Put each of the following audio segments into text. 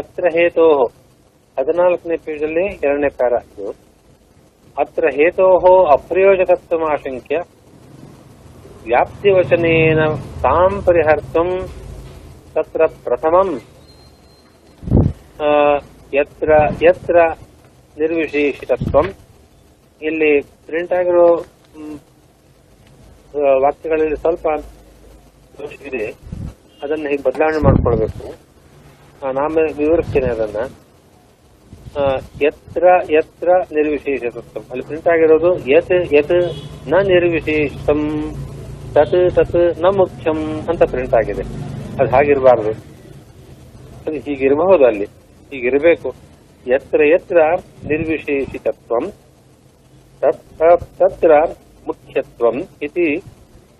ಅತ್ರ ಹೇತೋ ಹದಿನಾಲ್ಕನೇ ಪೇಜಲ್ಲಿ ಎರಡನೇ ಪ್ಯಾರ ಇದು. ಅತ್ರ ಹೇತೋ ಅಪ್ರಯೋಜಕತ್ವಮಾಶಂಕ್ಯ ವ್ಯಾಪ್ತಿವಚನೇನ ತಾಂ ಪರಿಹರ್ತಂ ತತ್ರ ಪ್ರಥಮಂ. ಯತ್ರ ಯತ್ರ ನಿರ್ವಿಶೇಷಿತತ್ವಂ. ಇಲ್ಲಿ ಪ್ರಿಂಟ್ ಆಗಿರೋ ವಾಕ್ಯಗಳಲ್ಲಿ ಸ್ವಲ್ಪ ಇದೆ. ಅದನ್ನು ಹೀಗೆ ಬದಲಾವಣೆ ಮಾಡ್ಕೊಳ್ಬೇಕು. ನಾನು ವಿವರಿಸ್ತೇನೆ ಅದನ್ನ. ಯತ್ರ ಯತ್ರ ನಿರ್ವಿಶೇಷತತ್ವಂ. ಅಲ್ಲಿ ಪ್ರಿಂಟ್ ಆಗಿರೋದು ಯತ್ ಯತ್, ನ ನಿರ್ವಿಶೇಷಂ ತತ್ ತತ್, ನ ಮುಖ್ಯಂ ಅಂತ ಪ್ರಿಂಟ್ ಆಗಿದೆ. ಅದು ಹಾಗಿರಬಾರ್ದು. ಅದು ಹೀಗಿರಬಹುದು ಅಲ್ಲಿ. ಹೀಗಿರಬೇಕು. ಯತ್ರ ಯತ್ರ ನಿರ್ವಿಶೇಷಿತತ್ವಂ ತತ್- ತತ್ರ ಮುಖ್ಯತ್ವಂ ಇತಿ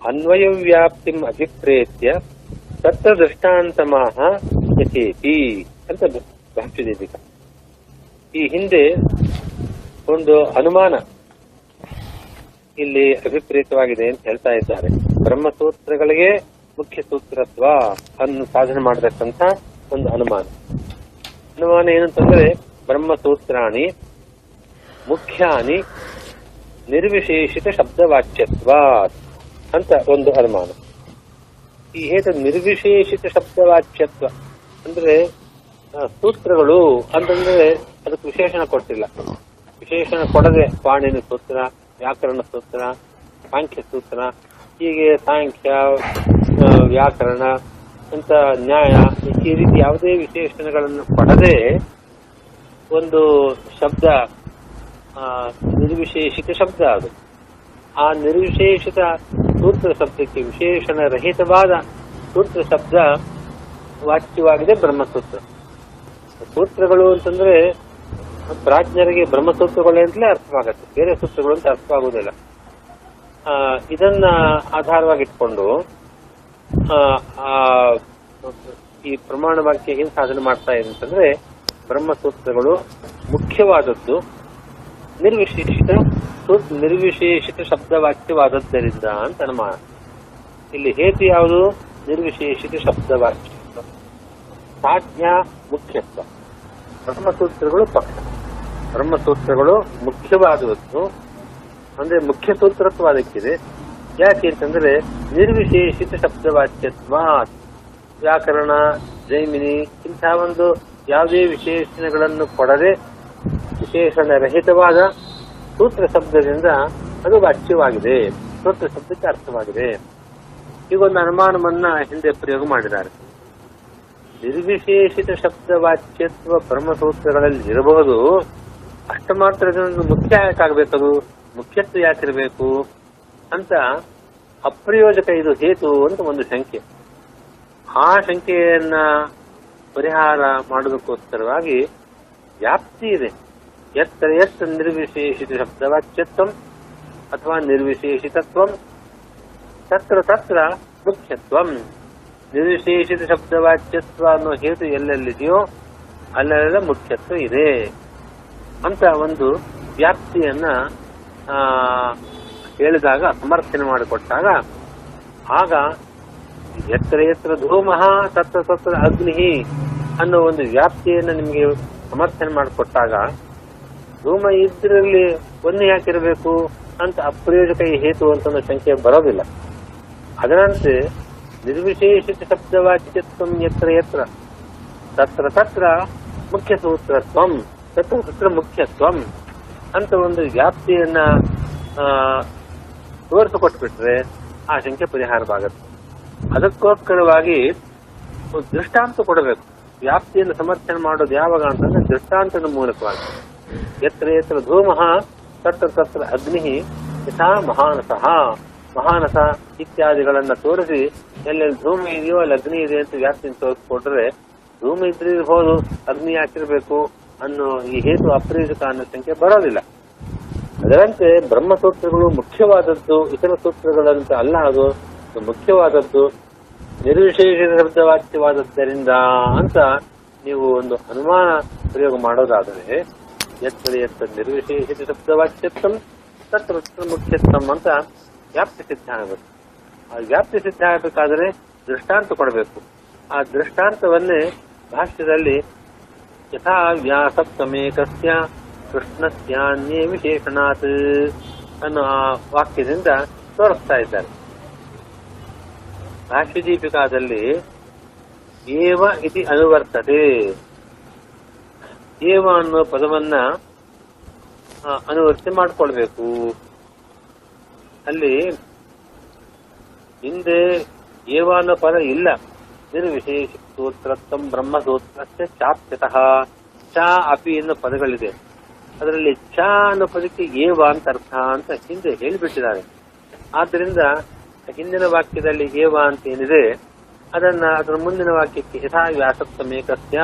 ಅನ್ವಯವ್ಯಾಪ್ತಿಂ ಅಭಿಪ್ರೇತ್ಯ ತತ್ರ ದೃಷ್ಟಾಂತಮಾಹ ಯಥೇತಿ ಅಂತ ಈ ಹಿಂದೆ ಒಂದು ಅನುಮಾನ ಇಲ್ಲಿ ಅಭಿಪ್ರೇತವಾಗಿದೆ ಅಂತ ಹೇಳ್ತಾ ಇದ್ದಾರೆ. ಬ್ರಹ್ಮಸೂತ್ರಗಳಿಗೆ ಮುಖ್ಯ ಸೂತ್ರತ್ವ ಅನ್ನು ಸಾಧನೆ ಮಾಡತಕ್ಕಂತ ಒಂದು ಅನುಮಾನ. ಅನುಮಾನ ಏನಂತಂದ್ರೆ ಬ್ರಹ್ಮಸೂತ್ರಾಣಿ ಮುಖ್ಯಾನಿ ನಿರ್ವಿಶೇಷಿತ ಶಬ್ದವಾಚ್ಯತ್ವ ಅಂತ ಒಂದು ಅನುಮಾನ. ಈ ಹೇತ ನಿರ್ವಿಶೇಷಿತ ಶಬ್ದವಾಚ್ಯತ್ವ ಅಂದ್ರೆ ಸೂತ್ರಗಳು ಅಂತಂದ್ರೆ ಅದಕ್ಕೆ ವಿಶೇಷಣ ಕೊಟ್ಟಿಲ್ಲ ವಿಶೇಷಣ ಕೊಡದೆ ಪಾಣಿನ ಸೂತ್ರ, ವ್ಯಾಕರಣ ಸೂತ್ರ, ಸಾಂಖ್ಯ ಸೂತ್ರ, ಹೀಗೆ ಸಾಂಖ್ಯ ವ್ಯಾಕರಣ, ಅಂತ ನ್ಯಾಯ, ಈ ರೀತಿ ಯಾವುದೇ ವಿಶೇಷಣಗಳನ್ನು ಕೊಡದೆ ಒಂದು ಶಬ್ದ ನಿರ್ವಿಶೇಷಿತ ಶಬ್ದ ಅದು. ಆ ನಿರ್ವಿಶೇಷಿತ ಸೂತ್ರ ಶಬ್ದಕ್ಕೆ ವಿಶೇಷಣ ರಹಿತವಾದ ಸೂತ್ರ ಶಬ್ದ ವಾಚ್ಯವಾಗಿದೆ ಬ್ರಹ್ಮಸೂತ್ರ. ಸೂತ್ರಗಳು ಅಂತಂದ್ರೆ ಪ್ರಾಜ್ಞರಿಗೆ ಬ್ರಹ್ಮಸೂತ್ರಗಳು ಅಂತಲೇ ಅರ್ಥವಾಗುತ್ತೆ. ಬೇರೆ ಸೂತ್ರಗಳು ಅಂತ ಅರ್ಥವಾಗುವುದಿಲ್ಲ ಆ, ಇದನ್ನ ಆಧಾರವಾಗಿಟ್ಕೊಂಡು ಈ ಪ್ರಮಾಣ ವಾಕ್ಯ ಏನ್ ಸಾಧನೆ ಮಾಡ್ತಾ ಇದೆ ಅಂತಂದ್ರೆ ಬ್ರಹ್ಮಸೂತ್ರಗಳು ಮುಖ್ಯವಾದದ್ದು ನಿರ್ವಿಶೇಷಿತ ನಿರ್ವಿಶೇಷಿತ ಶಬ್ದವಾಕ್ಯವಾದದ್ದರಿಂದ ಅಂತ ನಮ್ಮ ಇಲ್ಲಿ ಹೇತು ಯಾವುದು? ನಿರ್ವಿಶೇಷಿತ ಶಬ್ದವಾಕ್ಯ. ಸಾಜ್ಞಾ ಮುಖ್ಯತ್ವ. ಬ್ರಹ್ಮಸೂತ್ರಗಳು ಪಕ್ಷ ಬ್ರಹ್ಮಸೂತ್ರಗಳು ಮುಖ್ಯವಾದವತ್ತು ಅಂದ್ರೆ ಮುಖ್ಯ ಸೂತ್ರತ್ವ ಅದಕ್ಕಿದೆ ಯಾಕೆ ಅಂತಂದ್ರೆ ನಿರ್ವಿಶೇಷಿತ ಶಬ್ದವಾಚ್ಯತ್ವ, ವ್ಯಾಕರಣ, ಜೈಮಿನಿ ಇಂತಹ ಒಂದು ಯಾವುದೇ ವಿಶೇಷಣಗಳನ್ನು ಕೊಡದೆ ವಿಶೇಷಣ ರಹಿತವಾದ ಸೂತ್ರ ಶಬ್ದದಿಂದ ಅದು ವಾಚ್ಯವಾಗಿದೆ. ಸೂತ್ರ ಶಬ್ದಕ್ಕೆ ಅರ್ಥವಾಗಿದೆ. ಈಗೊಂದು ಅನುಮಾನವನ್ನ ಹಿಂದೆ ಪ್ರಯೋಗ ಮಾಡಿದ್ದಾರೆ. ನಿರ್ವಿಶೇಷಿತ ಶಬ್ದವಾಚ್ಯತ್ವ ಬ್ರಹ್ಮಸೂತ್ರಗಳಲ್ಲಿ ಇರಬಹುದು ಅಷ್ಟ ಮಾತ್ರ ಇದೊಂದು ಮುಖ್ಯ ಯಾಕಾಗಬೇಕದು? ಮುಖ್ಯತ್ವ ಯಾಕಿರಬೇಕು? ಅಂತ ಅಪ್ರಯೋಜಕ ಇದು ಹೇತು ಅಂತ ಒಂದು ಶಂಕೆ. ಆ ಶಂಕೆಯನ್ನ ಪರಿಹಾರ ಮಾಡೋದಕ್ಕೋಸ್ಕರವಾಗಿ ವ್ಯಾಪ್ತಿ ಇದೆ. ಎತ್ತರ ಎತ್ತ ನಿರ್ವಿಶೇಷಿತ ಶಬ್ದವಾಚ್ಯತ್ವಂ ಅಥವಾ ನಿರ್ವಿಶೇಷಿತತ್ವಂ. ತತ್ರ ತತ್ರ ಮುಖ್ಯತ್ವಂ. ನಿರ್ವಿಶೇಷಿತ ಶಬ್ದವಾಚ್ಯತ್ವ ಅನ್ನೋ ಹೇತು ಎಲ್ಲೆಲ್ಲಿದೆಯೋ ಅಲ್ಲೆಲ್ಲ ಮುಖ್ಯತ್ವ ಇದೆ ಅಂತ ಒಂದು ವ್ಯಾಪ್ತಿಯನ್ನ ಹೇಳಿದಾಗ, ಸಮರ್ಥನೆ ಮಾಡಿಕೊಟ್ಟಾಗ, ಆಗ ಎತ್ತರ ಎತ್ತರ ಧೂಮಃ ತತ್ರ ತತ್ರ ಅಗ್ನಿ ಅನ್ನೋ ಒಂದು ವ್ಯಾಪ್ತಿಯನ್ನು ನಿಮಗೆ ಸಮರ್ಥನೆ ಮಾಡಿಕೊಟ್ಟಾಗ, ಧೂಮ ಇದ್ರಲ್ಲಿ ಒಂದು ಯಾಕಿರಬೇಕು ಅಂತ ಅಪ್ರಯೋಜಕ ಹೇತು ಅಂತ ಶಂಕೆ ಬರೋದಿಲ್ಲ. ಅದರಂತೆ ನಿರ್ವಿಶೇಷಿತ ಶಬ್ದವಾಚ್ಯತ್ವಂ ಯತ್ರ ಯತ್ರ ತತ್ರ ತತ್ರ ಮುಖ್ಯ ಸೂತ್ರತ್ವಂ ತತ್ರ ತತ್ರ ಮುಖ್ಯತ್ವಂ ಅಂತ ಒಂದು ವ್ಯಾಪ್ತಿಯನ್ನ ತೋರಿಸಿಕೊಟ್ಬಿಟ್ರೆ ಆ ಶಂಕೆ ಪರಿಹಾರವಾಗುತ್ತೆ. ಅದಕ್ಕೋಸ್ಕರವಾಗಿ ದೃಷ್ಟಾಂತ ಕೊಡಬೇಕು. ವ್ಯಾಪ್ತಿಯನ್ನು ಸಮರ್ಥನೆ ಮಾಡೋದು ಯಾವಾಗ ಅಂತಂದ್ರೆ ದೃಷ್ಟಾಂತದ ಮೂಲಕವಾಗಿ. ಎತ್ರ ಎತ್ರ ಧೂಮಃ, ತತ್ರ ತತ್ರ ಅಗ್ನಿ ಯಥಾ ಮಹಾನಸಃ. ಮಹಾನಸ ಇತ್ಯಾದಿಗಳನ್ನ ತೋರಿಸಿ ಎಲ್ಲೆಲ್ಲಿ ಧೂಮ ಇದೆಯೋ ಅಲ್ಲಿ ಅಗ್ನಿ ಇದೆ ಅಂತ ವ್ಯಾಪ್ತಿಯನ್ನು ತೋರಿಸ್ಕೊಟ್ರೆ, ಧೂಮ ಇದ್ರೆ ಇರ್ಬೋದು, ಅಗ್ನಿ ಹಾಕಿರ್ಬೇಕು ಅನ್ನೋ ಈ ಹೇತು ಅಪ್ರೀಜಕ ಅನ್ನೋ ಸಂಖ್ಯೆ ಬರೋದಿಲ್ಲ. ಅದರಂತೆ ಬ್ರಹ್ಮಸೂತ್ರಗಳು ಮುಖ್ಯವಾದದ್ದು, ಇತರ ಸೂತ್ರಗಳಂತ ಅಲ್ಲ ಅದು ಮುಖ್ಯವಾದದ್ದು, ನಿರ್ವಿಶೇಷ ಶಬ್ದವಾಚ್ಯವಾದದ್ದರಿಂದ ಅಂತ ನೀವು ಒಂದು ಅನುಮಾನ ಪ್ರಯೋಗ ಮಾಡೋದಾದರೆ, ಎತ್ತರ ಎತ್ತ ನಿರ್ವಿಶೇಷಿತ ಶಬ್ದವಾಚ್ಯತ್ವಂ ತತ್ರ ಮುಖ್ಯತ್ವ ಅಂತ ವ್ಯಾಪ್ತಿ ಸಿದ್ಧ ಆಗಬೇಕು ಆ ವ್ಯಾಪ್ತಿ ಸಿದ್ಧ ಆಗಬೇಕಾದ್ರೆ ದೃಷ್ಟಾಂತ ಕೊಡಬೇಕು. ಆ ದೃಷ್ಟಾಂತವನ್ನೇ ಭಾಷ್ಯದಲ್ಲಿ ಯಥಾ ವ್ಯಾಸಪ್ತಮೇಕಸ್ಯ ಕೃಷ್ಣಸ್ಯಾನ್ಯೇ ವಿಶೇಷಣಾತ್ ಅನ್ನೋ ಆ ವಾಕ್ಯದಿಂದ ತೋರಿಸ್ತಾ ಇದ್ದಾರೆ. ಭಾಷ್ಯದೀಪಿಕಾದಲ್ಲಿ ಏವ ಇತಿ ಅನುವರ್ತದೆ. ಏವ ಅನ್ನೋ ಪದವನ್ನ ಅನುವರ್ತಿ ಮಾಡಿಕೊಳ್ಬೇಕು. ಅಲ್ಲಿ ಹಿಂದೆ ಏವಾನ ಪದ ಇಲ್ಲ. ನಿರ್ವಿಶೇಷ ಬ್ರಹ್ಮ ಬ್ರಹ್ಮಸೂತ್ರಕ್ಕೆ ಚಾಪ್ಯತಃ. ಚಾ ಅಪಿ ಎನ್ನುವ ಪದಗಳಿದೆ. ಅದರಲ್ಲಿ ಚ ಅನ್ನೋ ಪದಕ್ಕೆ ಏವ ಅಂತ ಅರ್ಥ ಅಂತ ಹಿಂದೆ ಹೇಳಿಬಿಟ್ಟಿದ್ದಾರೆ. ಆದ್ದರಿಂದ ಹಿಂದಿನ ವಾಕ್ಯದಲ್ಲಿ ಏವ ಅಂತ ಏನಿದೆ, ಅದನ್ನ ಅದರ ಮುಂದಿನ ವಾಕ್ಯಕ್ಕೆ ಯಥಾ ವ್ಯಾಸತ್ವಮೇಕಸ್ಯ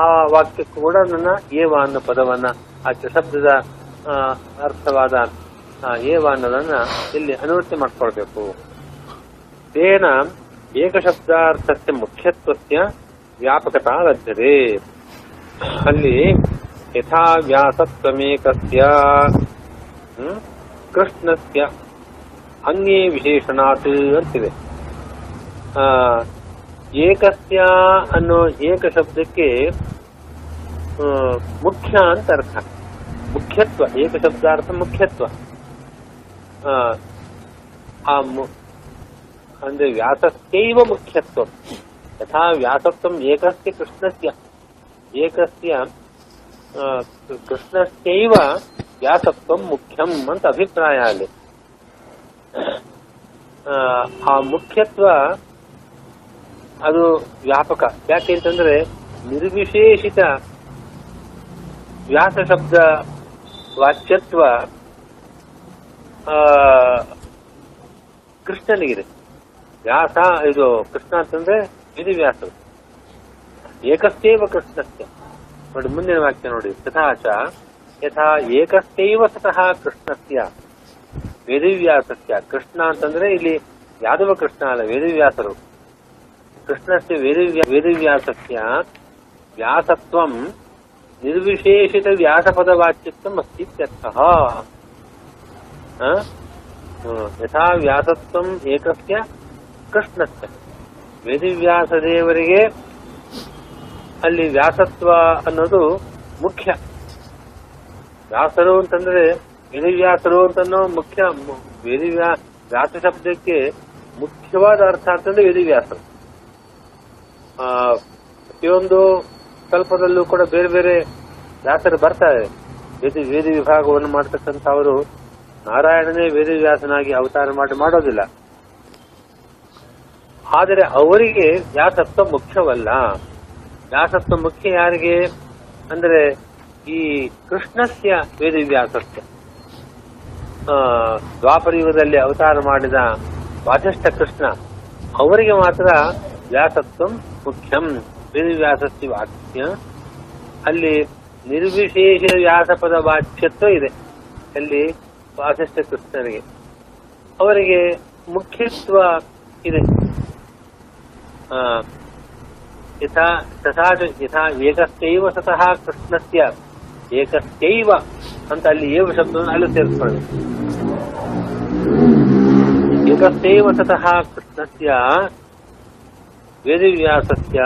ಆ ವಾಕ್ಯಕ್ಕೂ ಕೂಡ ನನ್ನ ಏವ ಅನ್ನೋ ಪದವನ್ನ ಆ ಶಬ್ದದ ಅರ್ಥವಾದ ಏವ ಅನ್ನೋದನ್ನ ಇಲ್ಲಿ ಅನುವರ್ತಿ ಮಾಡ್ಕೊಳ್ಬೇಕು. ತೇನ ಏಕಶಬ್ದಾರ್ಥಸ್ಯ ಮುಖ್ಯತ್ವಸ್ಯ ವ್ಯಾಪಕತಾ ಲಭ್ಯತೆ ಅಲ್ಲಿ ಯಥಾ ವ್ಯಾಸತ್ವಮೇಕಸ್ಯ ಹ್ಮ್, ಕೃಷ್ಣಸ್ಯ ಅನ್ಯೇ ವಿಶೇಷಣಾತ್ ಅಂತಿದೆ. ಆ, ಏಕಸ್ಯ ಅನ್ನೋ ಏಕ ಶಬ್ದಕ್ಕೆ ಆ, ಮುಖ್ಯ ಅಂತ ಅರ್ಥ. ಮುಖ್ಯತ್ವ ಏಕ ಶಬ್ದಾರ್ಥ ಮುಖ್ಯತ್ವ. ಆ, ಆ ಮು- ಅಂದ್ರೆ ವ್ಯಾಸಸ್ಯೈವ ಮುಖ್ಯತ್ವ ಯಥಾ ವ್ಯಾಸತ್ವಂ ಏಕಸ್ಯ ಕೃಷ್ಣಸ್ಯ ಏಕಸ್ಯ ಆ, ಕೃಷ್ಣಸ್ಯೈವ ವ್ಯಾಸತ್ವಂ ಮುಖ್ಯಂ ಅಂತ ಅಭಿಪ್ರಾಯ ಅಲ್ಲಿ ಆ, ಆ ಮುಖ್ಯತ್ವ ಅದು ವ್ಯಾಪಕ। ಯಾಕೆ ಅಂತಂದ್ರೆ ನಿರ್ವಿಶೇಷಿತ ವ್ಯಾಸ ಶಬ್ದ ವಾಚ್ಯತ್ವ ಆ, ಕೃಷ್ಣನಿಗಿದೆ। ವ್ಯಾಸ ಇದು ಕೃಷ್ಣ ಅಂತಂದ್ರೆ ವೇದವ್ಯಾಸರು ಏಕಸ್ಥೇವ ಕೃಷ್ಣಸ್ಯ. ನೋಡಿ ಮುಂದಿನ ವಾಕ್ಯ ನೋಡಿ. ತಥಾಚ ಯಥಾ ಏಕಸ್ಥೈವ ಸತಃ ಕೃಷ್ಣಸ್ಯ. ವೇದವ್ಯಾಸಸ್ಯ ಕೃಷ್ಣ ಅಂತಂದ್ರೆ ಇಲ್ಲಿ ಯಾದವ ಕೃಷ್ಣ ಅಲ್ಲ ವೇದವ್ಯಾಸರು ಕೃಷ್ಣಸ್ಯ ವೇದವ್ಯಾ ವೇದವ್ಯಾಸಸ್ಯ ವ್ಯಾಸತ್ವಂ ನಿರ್ವಿಶೇಷಿತ ವ್ಯಾಸ ಅಸ್ತಿ ಇತ್ಯರ್ಥಃ. ಯಥಾ ವ್ಯಾಸತ್ವಂ ಏಕಸ್ಯ ಕೃಷ್ಣಸ್ಯ ವೇದಿವ್ಯಾಸ ದೇವರಿಗೆ ಅಲ್ಲಿ ವ್ಯಾಸತ್ವ ಅನ್ನೋದು ಮುಖ್ಯ. ವ್ಯಾಸರು ಅಂತಂದ್ರೆ ವೇದಿವ್ಯಾಸರು ಅಂತನೋ ಮುಖ್ಯ ವೇದಿವ್ಯಾ ವ್ಯಾಸ ಶಬ್ದಕ್ಕೆ ಮುಖ್ಯವಾದ ಅರ್ಥ ಅಂತಂದ್ರೆ ವೇದಿವ್ಯಾಸರು ಆ, ಪ್ರತಿಯೊಂದು ಕಲ್ಪದಲ್ಲೂ ಕೂಡ ಬೇರೆ ಬೇರೆ ವ್ಯಾಸರು ಬರ್ತಾರೆ ವೇದಿ ವೇದಿ ವಿಭಾಗವನ್ನು ಮಾಡ್ತಕ್ಕಂಥವರು ನಾರಾಯಣನೇ ವೇದಿವ್ಯಾಸನಾಗಿ ಅವತಾರ ಮಾಡಿ ಮಾಡೋದಿಲ್ಲ. ಆದರೆ ಅವರಿಗೆ ವ್ಯಾಸತ್ವ ಮುಖ್ಯವಲ್ಲ. ವ್ಯಾಸತ್ವ ಮುಖ್ಯ ಯಾರಿಗೆ? ಅಂದ್ರೆ ಈ ಕೃಷ್ಣಸ್ಯ ವೇದವ್ಯಾಸಸ್ಯ. ಆ, ದ್ವಾಪರ ಯುಗದಲ್ಲಿ ಅವತಾರ ಮಾಡಿದ ವಾಸಿಷ್ಠ ಕೃಷ್ಣ ಅವರಿಗೆ ಮಾತ್ರ ವ್ಯಾಸತ್ವ ಮುಖ್ಯಂ. ವೇದವ್ಯಾಸಸ್ಯ ವಾಕ್ಯ ಅಲ್ಲಿ ನಿರ್ವಿಶೇಷ ವ್ಯಾಸಪದ ವಾಚ್ಯತ್ವ ಇದೆ. ಅಲ್ಲಿ ವಾಸಿಷ್ಠ ಕೃಷ್ಣರಿಗೆ. ಅವರಿಗೆ ಮುಖ್ಯತ್ವ ಇದೆ. ಆ, ಯಥಾ ತಥಾ ಚ ಯಥಾ ಏಕಸ್ಯೈವ ಸತಃ ಕೃಷ್ಣಸ್ಯ ಏಕಸ್ಯೈವ ಅಂತ ಅಲ್ಲಿ ಏವ ಶಬ್ದವನ್ನು ಅಲ್ಲಿ ಸೇರಿಸ್ಕೊಳ್ಬೇಕು ಏಕಸ್ಯೈವ ಸತಃ ಕೃಷ್ಣಸ್ಯ ವೇದವ್ಯಾಸಸ್ಯ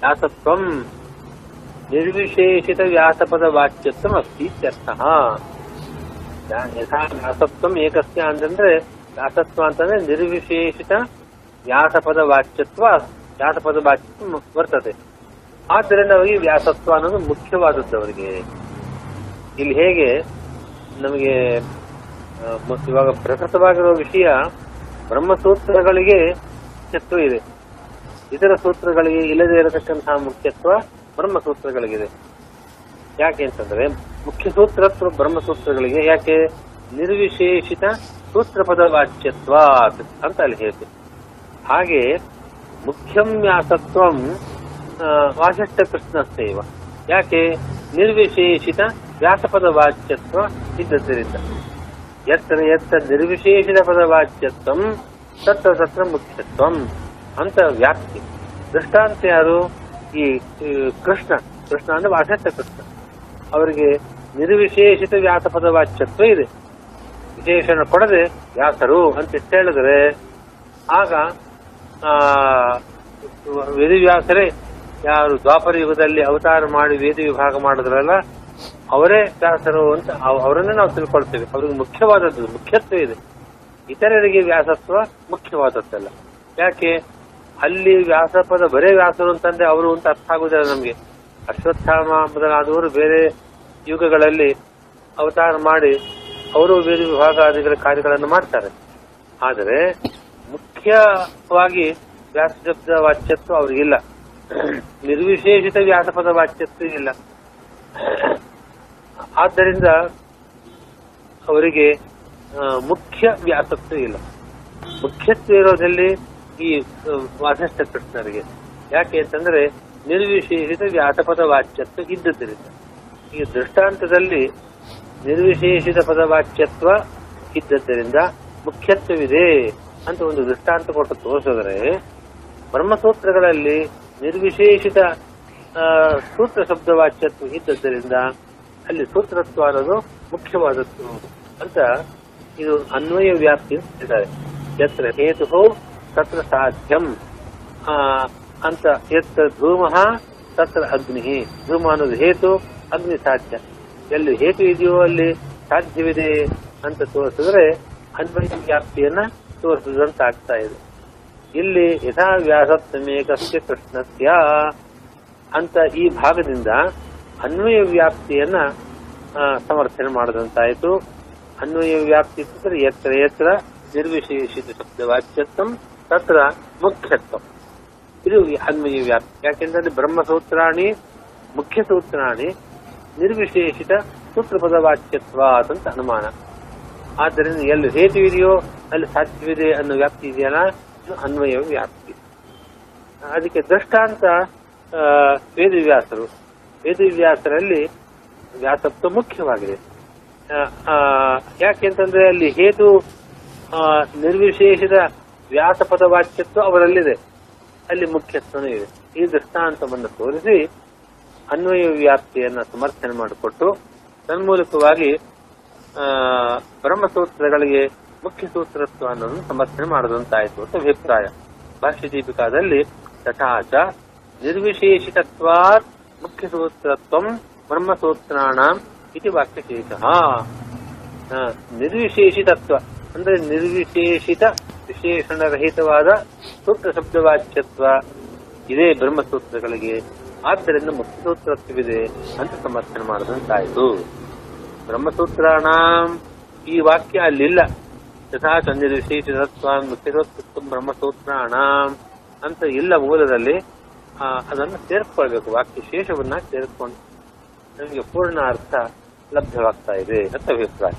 ವ್ಯಾಸತ್ವಂ ನಿರ್ವಿಶೇಷಿತ ವ್ಯಾಸಪದ ವಾಚ್ಯತ್ವಂ ಅಸ್ತಿ ಇತ್ಯರ್ಥಃ. ಯಾ- ಯಥಾ ವ್ಯಾಸತ್ವಂ ಏಕಸ್ಯ ಅಂತಂದ್ರೆ ವ್ಯಾಸತ್ವ ಅಂತಂದ್ರೆ ನಿರ್ವಿಶೇಷಿತ ವ್ಯಾಸಪದ ವಾಚ್ಯತ್ವ ವ್ಯಾಸಪದ ವಾಚ್ಯತ್ವ ಬರ್ತದೆ. ಆದ್ದರಿಂದ ಅವರಿಗೆ ವ್ಯಾಸತ್ವ ಅನ್ನೋದು ಮುಖ್ಯವಾದದ್ದು ಅವರಿಗೆ ಇಲ್ಲಿ ಹೇಗೆ ನಮಗೆ ಇವಾಗ ಪ್ರಕೃತವಾಗಿರುವ ವಿಷಯ, ಬ್ರಹ್ಮಸೂತ್ರಗಳಿಗೆ ಮುಖ್ಯತ್ವ ಇದೆ. ಇತರ ಸೂತ್ರಗಳಿಗೆ ಇಲ್ಲದೆ ಇರತಕ್ಕಂತಹ ಮುಖ್ಯತ್ವ ಬ್ರಹ್ಮಸೂತ್ರಗಳಿಗಿದೆ. ಯಾಕೆ ಅಂತಂದ್ರೆ, ಮುಖ್ಯ ಸೂತ್ರತ್ವ ಬ್ರಹ್ಮಸೂತ್ರಗಳಿಗೆ ಯಾಕೆ? ನಿರ್ವಿಶೇಷಿತ ಸೂತ್ರ ಪದ ವಾಚ್ಯತ್ವ ಅಂತ ಅಲ್ಲಿ ಹೇಳ್ತೀವಿ. ಹಾಗೆ ಮುಖ್ಯಂ ವ್ಯಾಸತ್ವಂ ವಾಸಿಷ್ಠ ಕೃಷ್ಣಸ್ತೇವ ಯಾಕೆ? ನಿರ್ವಿಶೇಷಿತ ವ್ಯಾಸಪದ ವಾಚ್ಯತ್ವ ಇದ್ದದ್ದರಿಂದ ಎತ್ತರ ಎತ್ತ ನಿರ್ವಿಶೇಷಿತ ಪದ ವಾಚ್ಯತ್ವಂ, ತತ್ರ ತತ್ರ ಮುಖ್ಯತ್ವಂ. ಅಂತ ವ್ಯಾಪ್ತಿ. ದೃಷ್ಟಾಂತ ಯಾರು? ಈ ಕೃಷ್ಣ. ಕೃಷ್ಣ ಅಂದ್ರೆ ವಾಸಿಷ್ಠ ಕೃಷ್ಣ ಅವರಿಗೆ ನಿರ್ವಿಶೇಷಿತ ವ್ಯಾಸಪದ ವಾಚ್ಯತ್ವ ಇದೆ. ವಿಶೇಷಣ ಕೊಡದೆ ವ್ಯಾಸರು ಅಂತ ಹೇಳಿದ್ರೆ, ಆಗ ವೇದವ್ಯಾಸರೇ ಯಾರು ದ್ವಾಪರ ಯುಗದಲ್ಲಿ ಅವತಾರ ಮಾಡಿ ವೇದಿ ವಿಭಾಗ ಮಾಡಿದ್ರಲ್ಲ, ಅವರೇ ವ್ಯಾಸರು ಅಂತ ಅವ್- ಅವರನ್ನೇ ನಾವು ತಿಳ್ಕೊಳ್ತೇವೆ. ಅವ್ರಿಗೆ ಮುಖ್ಯವಾದದ್ದು, ಮುಖ್ಯತ್ವ ಇದೆ. ಇತರರಿಗೆ ವ್ಯಾಸತ್ವ ಮುಖ್ಯವಾದದ್ದಲ್ಲ. ಯಾಕೆ? ಅಲ್ಲಿ ವ್ಯಾಸಪದ ಬರೇ ವ್ಯಾಸರು ಅಂತಂದ್ರೆ ಅವರು ಅಂತ ಅರ್ಥ ಆಗುದಿಲ್ಲ ನಮಗೆ. ಅಶ್ವತ್ಥಾಮ ಮೊದಲಾದವರು ಬೇರೆ ಯುಗಗಳಲ್ಲಿ ಅವತಾರ ಮಾಡಿ, ಅವರು ವೇದ ವಿಭಾಗಾದಿಗಳ ಕಾರ್ಯಗಳನ್ನು ಮಾಡ್ತಾರೆ. ಆದರೆ ಮುಖ್ಯವಾಗಿ ವ್ಯಾಸ ಶಬ್ದ ವಾಚ್ಯತ್ವ ಅವ್ರಿಗಿಲ್ಲ. ನಿರ್ವಿಶೇಷಿತ ವ್ಯಾಸಪದ ವಾಚ್ಯತ್ವ ಇಲ್ಲ. ಆದ್ದರಿಂದ ಅವರಿಗೆ ಮುಖ್ಯ ವ್ಯಾಸತ್ವ ಇಲ್ಲ. ಮುಖ್ಯತ್ವ ಇರೋದ್ರಲ್ಲಿ ಈ ವಾಸಷ್ಟ ಕೃಷ್ಣರಿಗೆ. ಯಾಕೆ ಅಂತಂದ್ರೆ ನಿರ್ವಿಶೇಷಿತ ವ್ಯಾಸಪದ ವಾಚ್ಯತ್ವ ಇದ್ದದ್ದರಿಂದ ಈ ದೃಷ್ಟಾಂತದಲ್ಲಿ ನಿರ್ವಿಶೇಷಿತ ಪದವಾಚ್ಯತ್ವ ಇದ್ದದ್ದರಿಂದ ಮುಖ್ಯತ್ವವಿದೆ. ಅಂತ ಒಂದು ದೃಷ್ಟಾಂತ ಕೊಟ್ಟು ತೋರಿಸಿದ್ರೆ, ಬ್ರಹ್ಮಸೂತ್ರಗಳಲ್ಲಿ ನಿರ್ವಿಶೇಷಿತ ಸೂತ್ರ ಶಬ್ದವಾಚ್ಯತ್ವ ಇದ್ದದ್ದರಿಂದ ಅಲ್ಲಿ ಸೂತ್ರತ್ವ ಅನ್ನೋದು ಮುಖ್ಯವಾದದ್ದು ಅಂತ ಇದು ಅನ್ವಯ ವ್ಯಾಪ್ತಿ ಅಂತ ಯತ್ರ ಹೇತು ತತ್ರ ಸಾಧ್ಯಂ ಅಂತ ಯತ್ರ ಧೂಮ ತತ್ರ ಅಗ್ನಿ ಧೂಮ ಅನ್ನೋದು ಹೇತು, ಅಗ್ನಿ ಸಾಧ್ಯ. ಎಲ್ಲಿ ಹೇತು ಇದೆಯೋ ಅಲ್ಲಿ ಸಾಧ್ಯವಿದೆ ಅಂತ ತೋರಿಸಿದ್ರೆ ಅನ್ವಯ ವ್ಯಾಪ್ತಿಯನ್ನ ತೋರಿಸಿದಂತ ಆಗ್ತಾ ಇದೆ. ಇಲ್ಲಿ ಯಥಾ ವ್ಯಾಸತ್ವಮೇಕಸ್ಯ ಕೃಷ್ಣಸ್ಯ ಅಂತ ಈ ಭಾಗದಿಂದ ಅನ್ವಯ ವ್ಯಾಪ್ತಿಯನ್ನ ಸಮರ್ಥನೆ ಮಾಡದಂತಾಯಿತು. ಅನ್ವಯ ವ್ಯಾಪ್ತಿ ಯತ್ರ ಎತ್ತರ ನಿರ್ವಿಶೇಷಿತ ಶಬ್ದವಾಚ್ಯತ್ವಂ ತತ್ರ ಮುಖ್ಯತ್ವ. ಇದು ಅನ್ವಯ ವ್ಯಾಪ್ತಿ. ಯಾಕೆಂದ್ರೆ ಬ್ರಹ್ಮಸೂತ್ರಾಣಿ ಮುಖ್ಯ ಸೂತ್ರಾಣಿ ನಿರ್ವಿಶೇಷಿತ ಸೂತ್ರಪದ ವಾಚ್ಯತ್ವ ಅಂತ ಅನುಮಾನ. ಆದ್ದರಿಂದ ಎಲ್ಲಿ ಹೇತು ಇದೆಯೋ ಅಲ್ಲಿ ಸಾಧ್ಯವಿದೆ ಅನ್ನೋ ವ್ಯಾಪ್ತಿ ಇದೆಯಲ್ಲ? ಇದು ಅನ್ವಯ ವ್ಯಾಪ್ತಿ. ಅದಕ್ಕೆ ದೃಷ್ಟಾಂತ ವೇದವ್ಯಾಸರು. ವೇದವ್ಯಾಸರಲ್ಲಿ ವ್ಯಾಸತ್ವ ಮುಖ್ಯವಾಗಿದೆ. ಯಾಕೆಂತಂದ್ರೆ ಅಲ್ಲಿ ಹೇತು ನಿರ್ವಿಶೇಷದ ವ್ಯಾಸಪದ ವಾಚ್ಯತ್ವ ಅವರಲ್ಲಿದೆ. ಅಲ್ಲಿ ಮುಖ್ಯತ್ವನೂ ಇದೆ. ಈ ದೃಷ್ಟಾಂತವನ್ನು ತೋರಿಸಿ ಅನ್ವಯ ವ್ಯಾಪ್ತಿಯನ್ನು ಸಮರ್ಥನೆ ಮಾಡಿಕೊಟ್ಟು, ತನ್ಮೂಲಕವಾಗಿ ಬ್ರಹ್ಮಸೂತ್ರಗಳಿಗೆ ಮುಖ್ಯ ಸೂತ್ರತ್ವ ಅನ್ನೋದನ್ನು ಸಮರ್ಥನೆ ಮಾಡದಂತಾಯಿತು ಅಂತ ಅಭಿಪ್ರಾಯ. ಭಾಷ್ಯ ದೀಪಿಕಾದಲ್ಲಿ ತಥಾಚ ನಿರ್ವಿಶೇಷಿತತ್ವಾತ್ ಮುಖ್ಯ ಸೂತ್ರತ್ವ ಬ್ರಹ್ಮಸೂತ್ರಾಣ ಇತಿ ವಾಕ್ಯಶೇಷ. ನಿರ್ವಿಶೇಷಿತತ್ವ, ಅಂದ್ರೆ ನಿರ್ವಿಶೇಷಿತ ವಿಶೇಷಣರಹಿತವಾದ ಸೂತ್ರ ಶಬ್ದವಾಚ್ಯತ್ವ ಇದೇ ಬ್ರಹ್ಮಸೂತ್ರಗಳಿಗೆ. ಆದ್ದರಿಂದ ಮುಖ್ಯ ಸೂತ್ರತ್ವವಿದೆ ಅಂತ ಸಮರ್ಥನೆ ಮಾಡದಂತಾಯಿತು ಬ್ರಹ್ಮಸೂತ್ರಾಣ. ಈ ವಾಕ್ಯ ಅಲ್ಲಿಲ್ಲ. ಯಥಾ ನಿರ್ವಿಶೇಷಿತತ್ವ ಮುಖ್ಯಸೂತ್ರ ಬ್ರಹ್ಮಸೂತ್ರಾಣ ಅಂತ ಇಲ್ಲ ಮೂಲದಲ್ಲಿ. ಅದನ್ನು ಸೇರ್ಕೊಳ್ಬೇಕು. ವಾಕ್ಯ ಶೇಷವನ್ನ ಸೇರಿಸ್ಕೊಂಡು ನಮಗೆ ಪೂರ್ಣ ಅರ್ಥ ಲಭ್ಯವಾಗ್ತಾ ಇದೆ ಅಂತ ಅಭಿಪ್ರಾಯ.